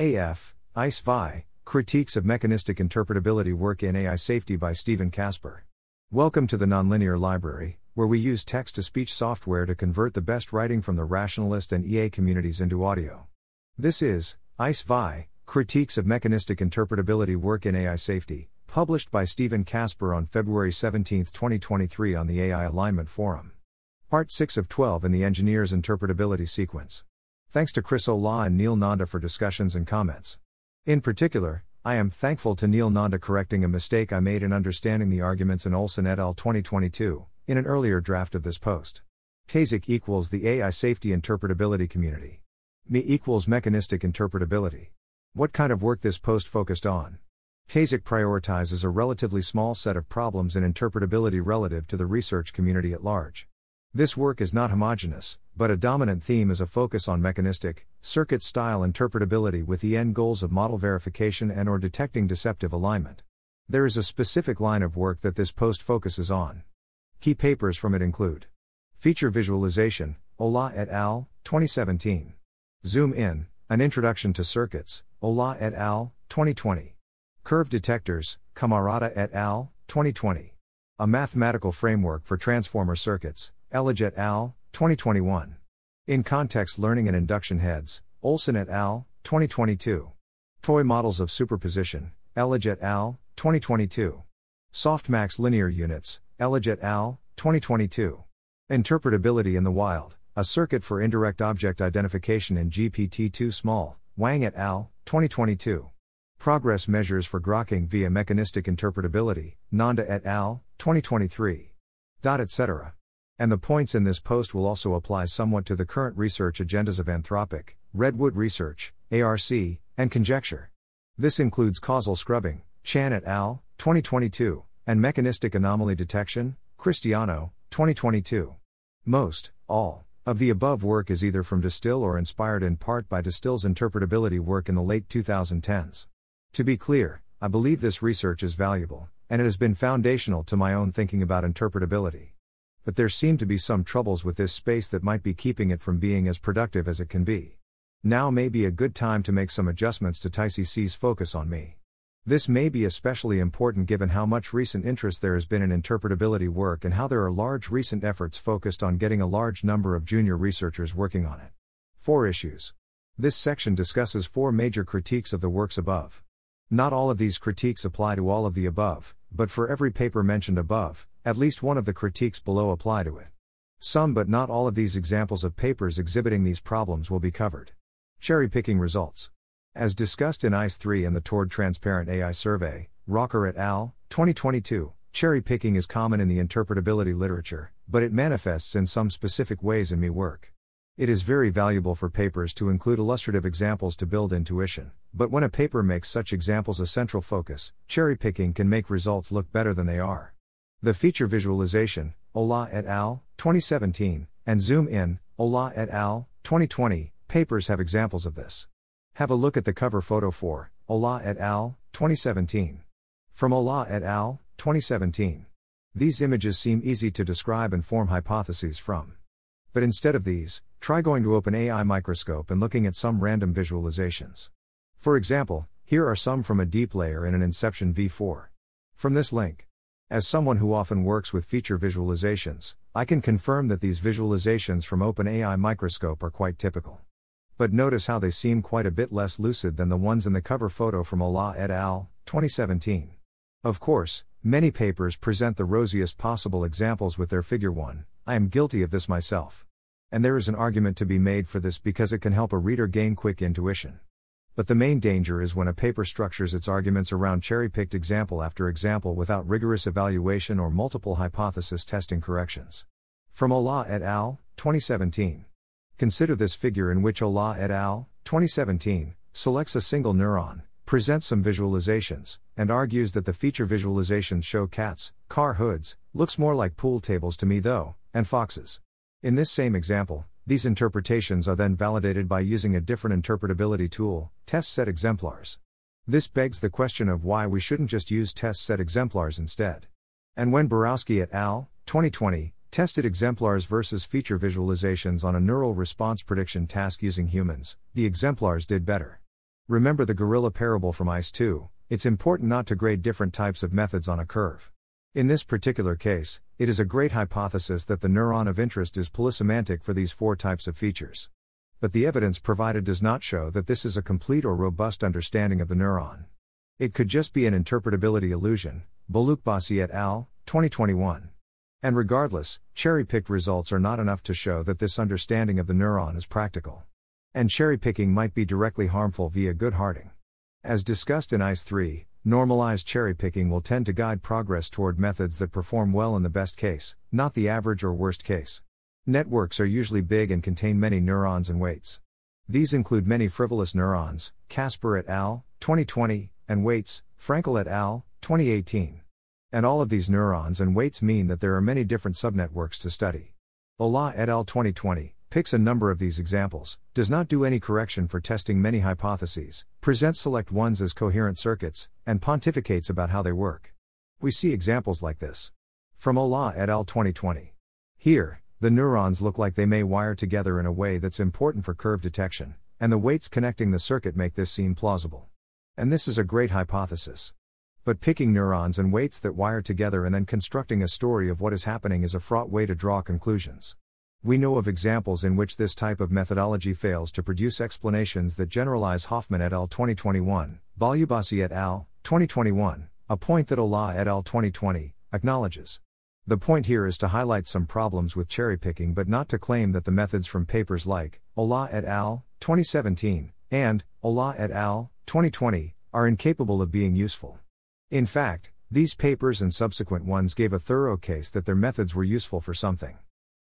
AF, EIS VI, Critiques of Mechanistic Interpretability Work in AI Safety by Stephen Casper. Welcome to the Nonlinear Library, where we use text to speech software to convert the best writing from the rationalist and EA communities into audio. This is EIS VI, Critiques of Mechanistic Interpretability Work in AI Safety, published by Stephen Casper on February 17, 2023, on the AI Alignment Forum. Part 6 of 12 in the Engineer's Interpretability Sequence. Thanks to Chris Olah and Neel Nanda for discussions and comments. In particular, I am thankful to Neel Nanda correcting a mistake I made in understanding the arguments in Olsson et al. 2022, in an earlier draft of this post. TAISIC equals the AI Safety Interpretability Community. MI equals Mechanistic Interpretability. What kind of work this post focused on? TAISIC prioritizes a relatively small set of problems in interpretability relative to the research community at large. This work is not homogeneous, but a dominant theme is a focus on mechanistic, circuit style interpretability with the end goals of model verification and or detecting deceptive alignment. There is a specific line of work that this post focuses on. Key papers from it include Feature Visualization, Olah et al., 2017. Zoom In, An Introduction to Circuits, Olah et al., 2020. Curve Detectors, Cammarata et al., 2020. A Mathematical Framework for Transformer Circuits, Elhage et al., 2021. In Context Learning and Induction Heads, Olsson et al., 2022. Toy Models of Superposition, Elhage et al., 2022. Softmax Linear Units, Elhage et al., 2022. Interpretability in the Wild, A Circuit for Indirect Object Identification in GPT-2 Small, Wang et al., 2022. Progress measures for grokking via mechanistic interpretability, Nanda et al., 2023. Dot etc. And the points in this post will also apply somewhat to the current research agendas of Anthropic, Redwood Research, ARC, and Conjecture. This includes causal scrubbing, Chan et al., 2022, and mechanistic anomaly detection, Christiano, 2022. Most, all, of the above work is either from Distill or inspired in part by Distill's interpretability work in the late 2010s. To be clear, I believe this research is valuable, and it has been foundational to my own thinking about interpretability. But there seem to be some troubles with this space that might be keeping it from being as productive as it can be. Now may be a good time to make some adjustments to TAISIC's focus on MI. This may be especially important given how much recent interest there has been in interpretability work and how there are large recent efforts focused on getting a large number of junior researchers working on it. 4 issues. This section discusses four major critiques of the works above. Not all of these critiques apply to all of the above, but for every paper mentioned above, at least one of the critiques below apply to it. Some but not all of these examples of papers exhibiting these problems will be covered. Cherry picking results. As discussed in EIS 3 and the toward Transparent AI Survey, Räuker et al., 2022, cherry picking is common in the interpretability literature, but it manifests in some specific ways in MI work. It is very valuable for papers to include illustrative examples to build intuition, but when a paper makes such examples a central focus, cherry picking can make results look better than they are. The feature visualization, Olah et al., 2017, and Zoom in, Olah et al., 2020, papers have examples of this. Have a look at the cover photo for Olah et al., 2017. From Olah et al., 2017. These images seem easy to describe and form hypotheses from. But instead of these, try going to OpenAI Microscope and looking at some random visualizations. For example, here are some from a deep layer in an Inception v4. From this link. As someone who often works with feature visualizations, I can confirm that these visualizations from OpenAI Microscope are quite typical. But notice how they seem quite a bit less lucid than the ones in the cover photo from Olah et al., 2017. Of course, many papers present the rosiest possible examples with their figure 1, I am guilty of this myself. And there is an argument to be made for this because it can help a reader gain quick intuition. But the main danger is when a paper structures its arguments around cherry picked example after example without rigorous evaluation or multiple hypothesis testing corrections. From Olah et al., 2017. Consider this figure in which Olah et al., 2017, selects a single neuron, presents some visualizations, and argues that the feature visualizations show cats, car hoods, looks more like pool tables to me though, and foxes. In this same example, these interpretations are then validated by using a different interpretability tool, test set exemplars. This begs the question of why we shouldn't just use test set exemplars instead. And when Borowski et al., 2020, tested exemplars versus feature visualizations on a neural response prediction task using humans, the exemplars did better. Remember the gorilla parable from EIS 2, it's important not to grade different types of methods on a curve. In this particular case, it is a great hypothesis that the neuron of interest is polysemantic for these four types of features. But the evidence provided does not show that this is a complete or robust understanding of the neuron. It could just be an interpretability illusion, Bolukbasi et al., 2021. And regardless, cherry picked results are not enough to show that this understanding of the neuron is practical. And cherry picking might be directly harmful via Goodharting. As discussed in EIS 3, normalized cherry picking will tend to guide progress toward methods that perform well in the best case, not the average or worst case. Networks are usually big and contain many neurons and weights. These include many frivolous neurons, Casper et al., 2020, and weights, Frankle et al., 2018. And all of these neurons and weights mean that there are many different subnetworks to study. Olah et al. 2020, picks a number of these examples, does not do any correction for testing many hypotheses, presents select ones as coherent circuits, and pontificates about how they work. We see examples like this. From Olah et al. 2020. Here, the neurons look like they may wire together in a way that's important for curve detection, and the weights connecting the circuit make this seem plausible. And this is a great hypothesis. But picking neurons and weights that wire together and then constructing a story of what is happening is a fraught way to draw conclusions. We know of examples in which this type of methodology fails to produce explanations that generalize Hoffman et al. 2021, Bolukbasi et al. 2021, a point that Olah et al. 2020 acknowledges. The point here is to highlight some problems with cherry picking but not to claim that the methods from papers like Olah et al. 2017 and Olah et al. 2020 are incapable of being useful. In fact, these papers and subsequent ones gave a thorough case that their methods were useful for something.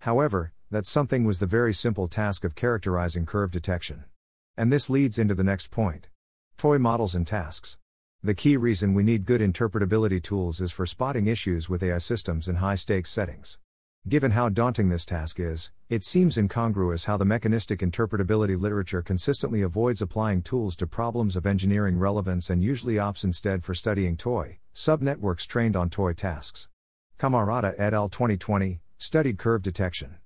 However, that something was the very simple task of characterizing curve detection. And this leads into the next point toy models and tasks. The key reason we need good interpretability tools is for spotting issues with AI systems in high stakes settings. Given how daunting this task is, it seems incongruous how the mechanistic interpretability literature consistently avoids applying tools to problems of engineering relevance and usually opts instead for studying toy subnetworks trained on toy tasks. Cammarata et al. 2020 studied curve detection.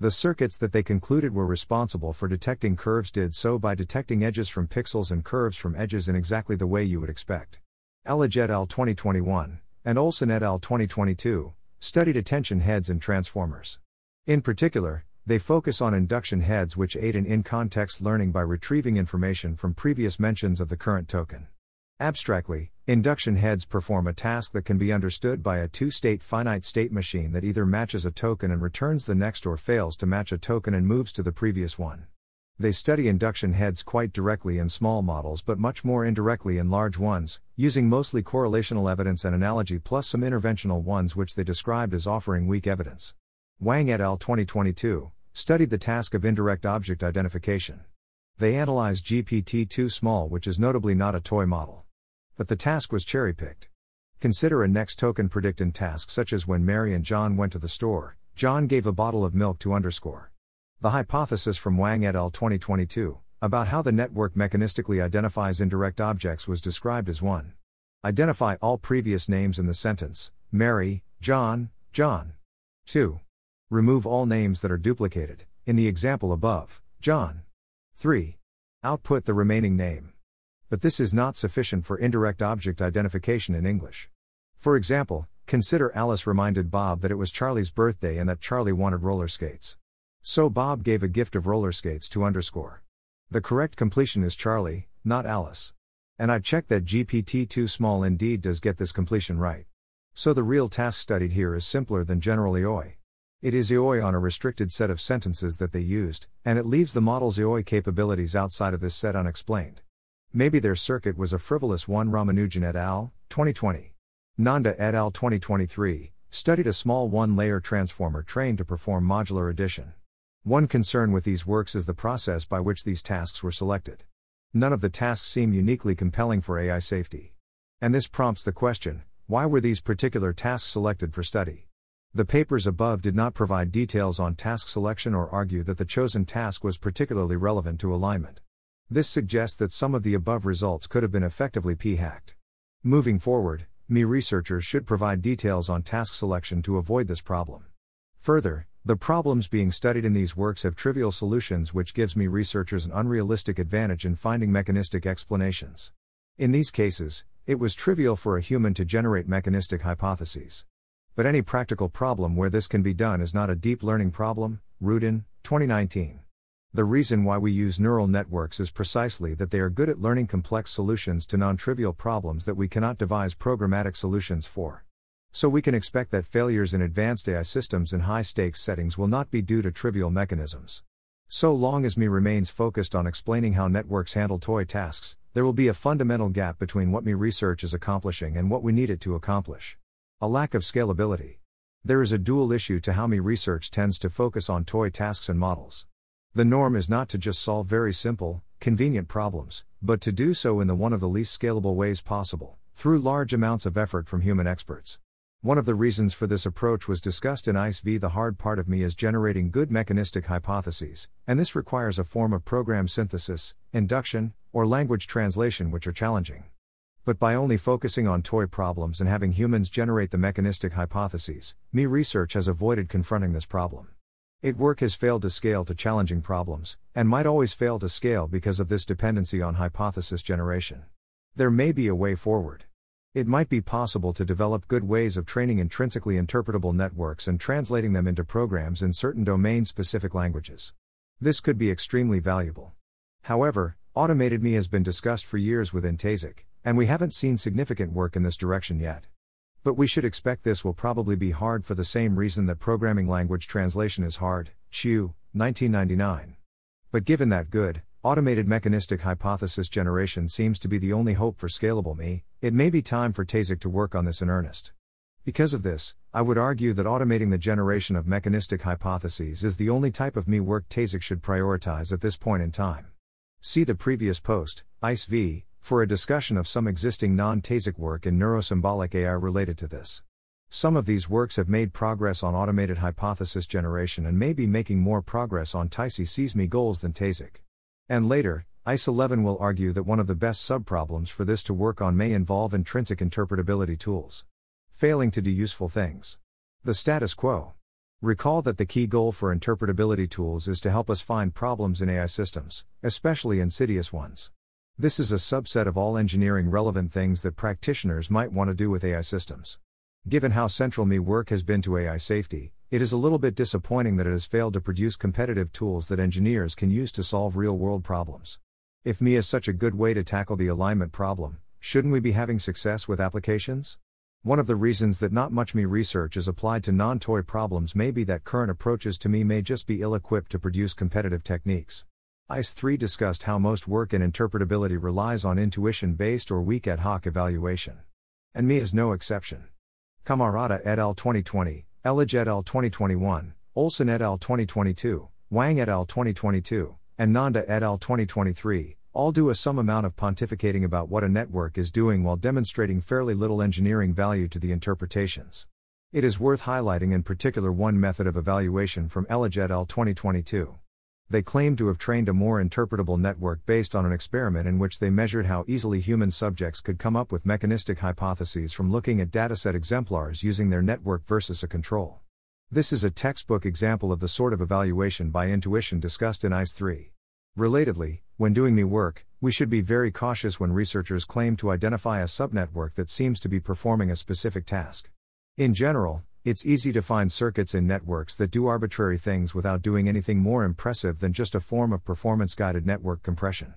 The circuits that they concluded were responsible for detecting curves did so by detecting edges from pixels and curves from edges in exactly the way you would expect. Elhage et al. 2021, and Olsson et al. 2022, studied attention heads and transformers. In particular, they focus on induction heads which aid in in context learning by retrieving information from previous mentions of the current token. Abstractly, induction heads perform a task that can be understood by a two state finite state machine that either matches a token and returns the next or fails to match a token and moves to the previous one. They study induction heads quite directly in small models but much more indirectly in large ones, using mostly correlational evidence and analogy plus some interventional ones which they described as offering weak evidence. Wang et al. 2022 studied the task of indirect object identification. They analyzed GPT 2 small, which is notably not a toy model. But the task was cherry picked. Consider a next token predictant task such as when Mary and John went to the store, John gave a bottle of milk to underscore. The hypothesis from Wang et al. 2022 about how the network mechanistically identifies indirect objects was described as 1. Identify all previous names in the sentence Mary, John, John. 2. Remove all names that are duplicated, in the example above, John. 3. Output the remaining name but this is not sufficient for indirect object identification in English. For example, consider Alice reminded Bob that it was Charlie's birthday and that Charlie wanted roller skates. So Bob gave a gift of roller skates to underscore. The correct completion is Charlie, not Alice. And I checked that GPT 2 small indeed does get this completion right. So the real task studied here is simpler than general IOI. It is IOI on a restricted set of sentences that they used, and it leaves the model's IOI capabilities outside of this set unexplained. Maybe their circuit was a frivolous one. Ramanujan et al., 2020. Nanda et al. 2023 studied a small one layer transformer trained to perform modular addition. One concern with these works is the process by which these tasks were selected. None of the tasks seem uniquely compelling for AI safety. And this prompts the question why were these particular tasks selected for study? The papers above did not provide details on task selection or argue that the chosen task was particularly relevant to alignment. This suggests that some of the above results could have been effectively p hacked. Moving forward, MI researchers should provide details on task selection to avoid this problem. Further, The problems being studied in these works have trivial solutions, which gives MI researchers an unrealistic advantage in finding mechanistic explanations. In these cases, it was trivial for a human to generate mechanistic hypotheses. But any practical problem where this can be done is not a deep learning problem. Rudin, 2019. The reason why we use neural networks is precisely that they are good at learning complex solutions to non trivial problems that we cannot devise programmatic solutions for. So we can expect that failures in advanced AI systems in high stakes settings will not be due to trivial mechanisms. So long as MI remains focused on explaining how networks handle toy tasks, there will be a fundamental gap between what MI research is accomplishing and what we need it to accomplish. A lack of scalability. There is a dual issue to how MI research tends to focus on toy tasks and models. The norm is not to just solve very simple, convenient problems, but to do so in the one of the least scalable ways possible, through large amounts of effort from human experts. One of the reasons for this approach was discussed in EIS v. The hard part of MI is generating good mechanistic hypotheses, and this requires a form of program synthesis, induction, or language translation which are challenging. But by only focusing on toy problems and having humans generate the mechanistic hypotheses, MI research has avoided confronting this problem. It work has failed to scale to challenging problems, and might always fail to scale because of this dependency on hypothesis generation. There may be a way forward. It might be possible to develop good ways of training intrinsically interpretable networks and translating them into programs in certain domain specific languages. This could be extremely valuable. However, automated MI has been discussed for years within TAISIC, and we haven't seen significant work in this direction yet. But we should expect this will probably be hard for the same reason that programming language translation is hard. Chu, 1999. But given that good, automated mechanistic hypothesis generation seems to be the only hope for scalable MI, it may be time for TAISIC to work on this in earnest. Because of this, I would argue that automating the generation of mechanistic hypotheses is the only type of MI work TAISIC should prioritize at this point in time. See the previous post, EIS v, for a discussion of some existing non TAISIC work in neurosymbolic AI related to this. Some of these works have made progress on automated hypothesis generation and may be making more progress on TAISIC MI goals than TAISIC. And later, EIS 11 will argue that one of the best subproblems for this to work on may involve intrinsic interpretability tools. Failing to do useful things. The status quo. Recall that the key goal for interpretability tools is to help us find problems in AI systems, especially insidious ones. This is a subset of all engineering relevant things that practitioners might want to do with AI systems. Given how central MI work has been to AI safety, it is a little bit disappointing that it has failed to produce competitive tools that engineers can use to solve real world problems. If MI is such a good way to tackle the alignment problem, shouldn't we be having success with applications? One of the reasons that not much MI research is applied to non toy problems may be that current approaches to MI may just be ill equipped to produce competitive techniques. EIS 3 discussed how most work in interpretability relies on intuition based or weak ad hoc evaluation. And MI is no exception. Cammarata et al. 2020, Elhage et al. 2021, Olsson et al. 2022, Wang et al. 2022, and Nanda et al. 2023 all do a some amount of pontificating about what a network is doing while demonstrating fairly little engineering value to the interpretations. It is worth highlighting in particular one method of evaluation from Elhage et al. 2022 they claim to have trained a more interpretable network based on an experiment in which they measured how easily human subjects could come up with mechanistic hypotheses from looking at dataset exemplars using their network versus a control. This is a textbook example of the sort of evaluation by intuition discussed in EIS 3. Relatedly, when doing MI work, we should be very cautious when researchers claim to identify a subnetwork that seems to be performing a specific task. In general, it's easy to find circuits in networks that do arbitrary things without doing anything more impressive than just a form of performance guided network compression.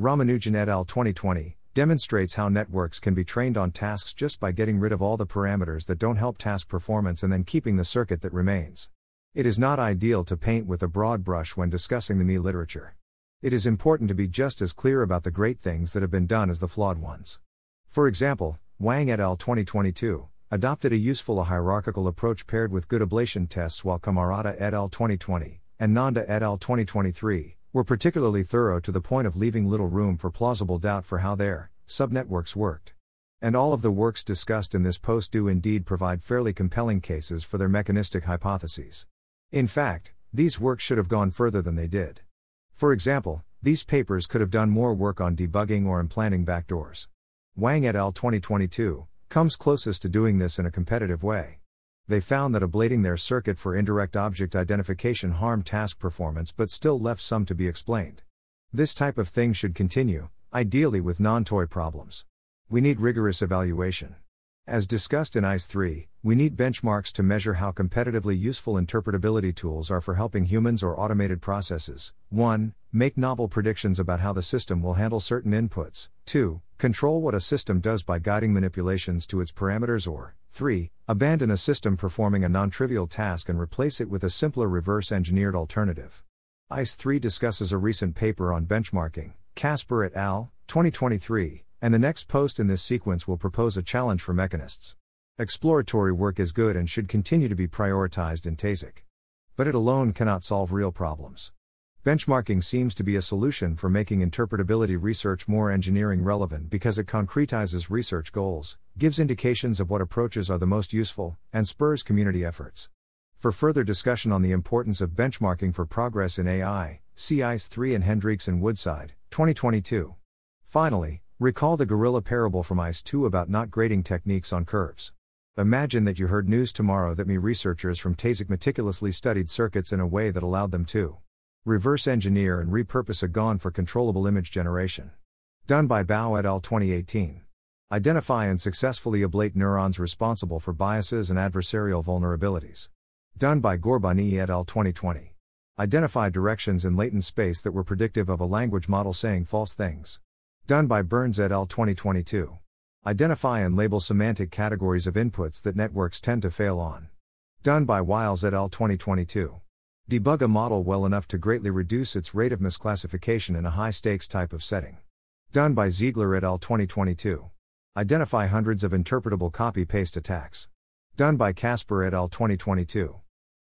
Ramanujan et al. 2020 demonstrates how networks can be trained on tasks just by getting rid of all the parameters that don't help task performance and then keeping the circuit that remains. It is not ideal to paint with a broad brush when discussing the MI literature. It is important to be just as clear about the great things that have been done as the flawed ones. For example, Wang et al. 2022 adopted a useful a hierarchical approach paired with good ablation tests while Cammarata et al. 2020 and Nanda et al. 2023 were particularly thorough to the point of leaving little room for plausible doubt for how their subnetworks worked. And all of the works discussed in this post do indeed provide fairly compelling cases for their mechanistic hypotheses. In fact, these works should have gone further than they did. For example, these papers could have done more work on debugging or implanting backdoors. Wang et al. 2022 comes closest to doing this in a competitive way. They found that ablating their circuit for indirect object identification harmed task performance but still left some to be explained. This type of thing should continue, ideally with non toy problems. We need rigorous evaluation. As discussed in EIS 3, we need benchmarks to measure how competitively useful interpretability tools are for helping humans or automated processes. 1. Make novel predictions about how the system will handle certain inputs. 2. Control what a system does by guiding manipulations to its parameters or 3. Abandon a system performing a non trivial task and replace it with a simpler reverse engineered alternative. EIS 3 discusses a recent paper on benchmarking, Casper et al., 2023, and the next post in this sequence will propose a challenge for mechanists. Exploratory work is good and should continue to be prioritized in TAISIC. But it alone cannot solve real problems. Benchmarking seems to be a solution for making interpretability research more engineering relevant because it concretizes research goals, gives indications of what approaches are the most useful, and spurs community efforts. For further discussion on the importance of benchmarking for progress in AI, see EIS 3 and Hendrycks and Woodside, 2022. Finally, Recall the gorilla parable from EIS 2 about not grading techniques on curves. Imagine that you heard news tomorrow that MI researchers from TAISIC meticulously studied circuits in a way that allowed them to reverse engineer and repurpose a GAN for controllable image generation. Done by Bau et al. 2018. Identify and successfully ablate neurons responsible for biases and adversarial vulnerabilities. Done by Ghorbani et al. 2020. Identify directions in latent space that were predictive of a language model saying false things. Done by Burns et al. 2022. Identify and label semantic categories of inputs that networks tend to fail on. Done by Wiles et al. 2022. Debug a model well enough to greatly reduce its rate of misclassification in a high stakes type of setting. Done by Ziegler et al. 2022. Identify hundreds of interpretable copy paste attacks. Done by Casper et al. 2022.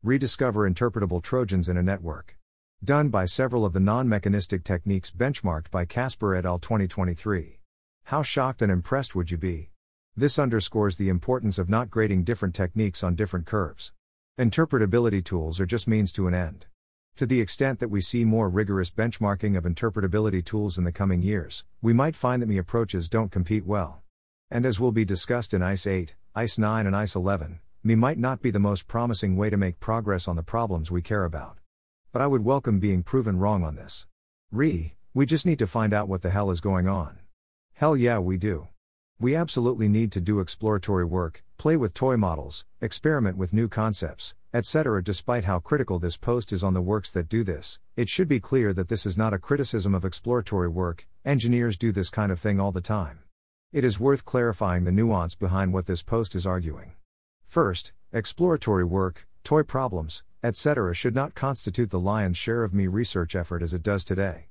Rediscover interpretable Trojans in a network. Done by several of the non mechanistic techniques benchmarked by Casper et al. 2023. How shocked and impressed would you be? This underscores the importance of not grading different techniques on different curves. Interpretability tools are just means to an end. To the extent that we see more rigorous benchmarking of interpretability tools in the coming years, we might find that MI approaches don't compete well. And as will be discussed in EIS 8, EIS 9, and EIS 11, MI might not be the most promising way to make progress on the problems we care about. But I would welcome being proven wrong on this. Re, we just need to find out what the hell is going on. Hell yeah, we do. We absolutely need to do exploratory work, play with toy models, experiment with new concepts, etc. Despite how critical this post is on the works that do this, it should be clear that this is not a criticism of exploratory work, engineers do this kind of thing all the time. It is worth clarifying the nuance behind what this post is arguing. First, exploratory work, toy problems, etc., should not constitute the lion's share of MI research effort as it does today.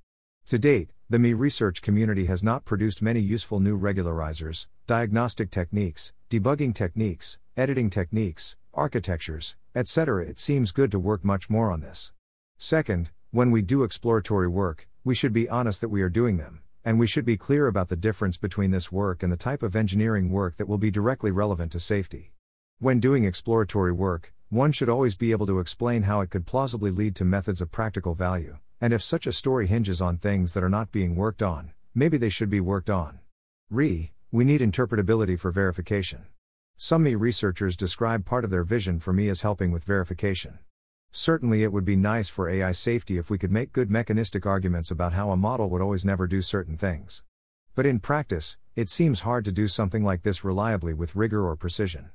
To date, the MI research community has not produced many useful new regularizers, diagnostic techniques, debugging techniques, editing techniques, architectures, etc. It seems good to work much more on this. Second, when we do exploratory work, we should be honest that we are doing them, and we should be clear about the difference between this work and the type of engineering work that will be directly relevant to safety. When doing exploratory work, one should always be able to explain how it could plausibly lead to methods of practical value, and if such a story hinges on things that are not being worked on, maybe they should be worked on. Re, we need interpretability for verification. Some MI researchers describe part of their vision for MI as helping with verification. Certainly, it would be nice for AI safety if we could make good mechanistic arguments about how a model would always never do certain things. But in practice, it seems hard to do something like this reliably with rigor or precision.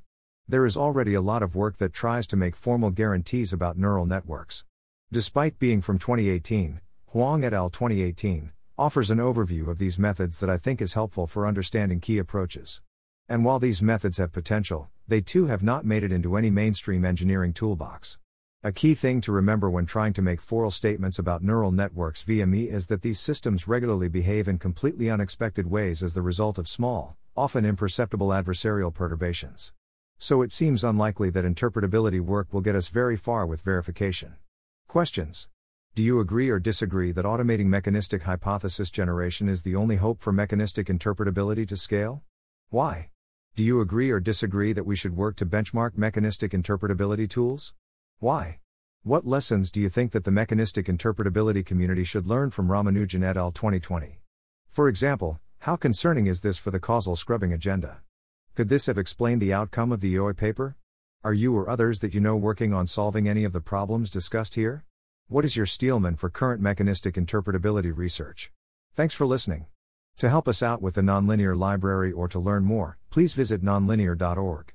There is already a lot of work that tries to make formal guarantees about neural networks. Despite being from 2018, Huang et al. 2018 offers an overview of these methods that I think is helpful for understanding key approaches. And while these methods have potential, they too have not made it into any mainstream engineering toolbox. A key thing to remember when trying to make formal statements about neural networks via MI is that these systems regularly behave in completely unexpected ways as the result of small, often imperceptible adversarial perturbations. So it seems unlikely that interpretability work will get us very far with verification. Questions. Do you agree or disagree that automating mechanistic hypothesis generation is the only hope for mechanistic interpretability to scale? Why? Do you agree or disagree that we should work to benchmark mechanistic interpretability tools? Why? What lessons do you think that the mechanistic interpretability community should learn from Ramanujan et al. 2020? For example, how concerning is this for the causal scrubbing agenda? Could this have explained the outcome of the IOI paper? Are you or others that you know working on solving any of the problems discussed here? What is your Steelman for current mechanistic interpretability research? Thanks for listening. To help us out with the Nonlinear Library or to learn more, please visit nonlinear.org.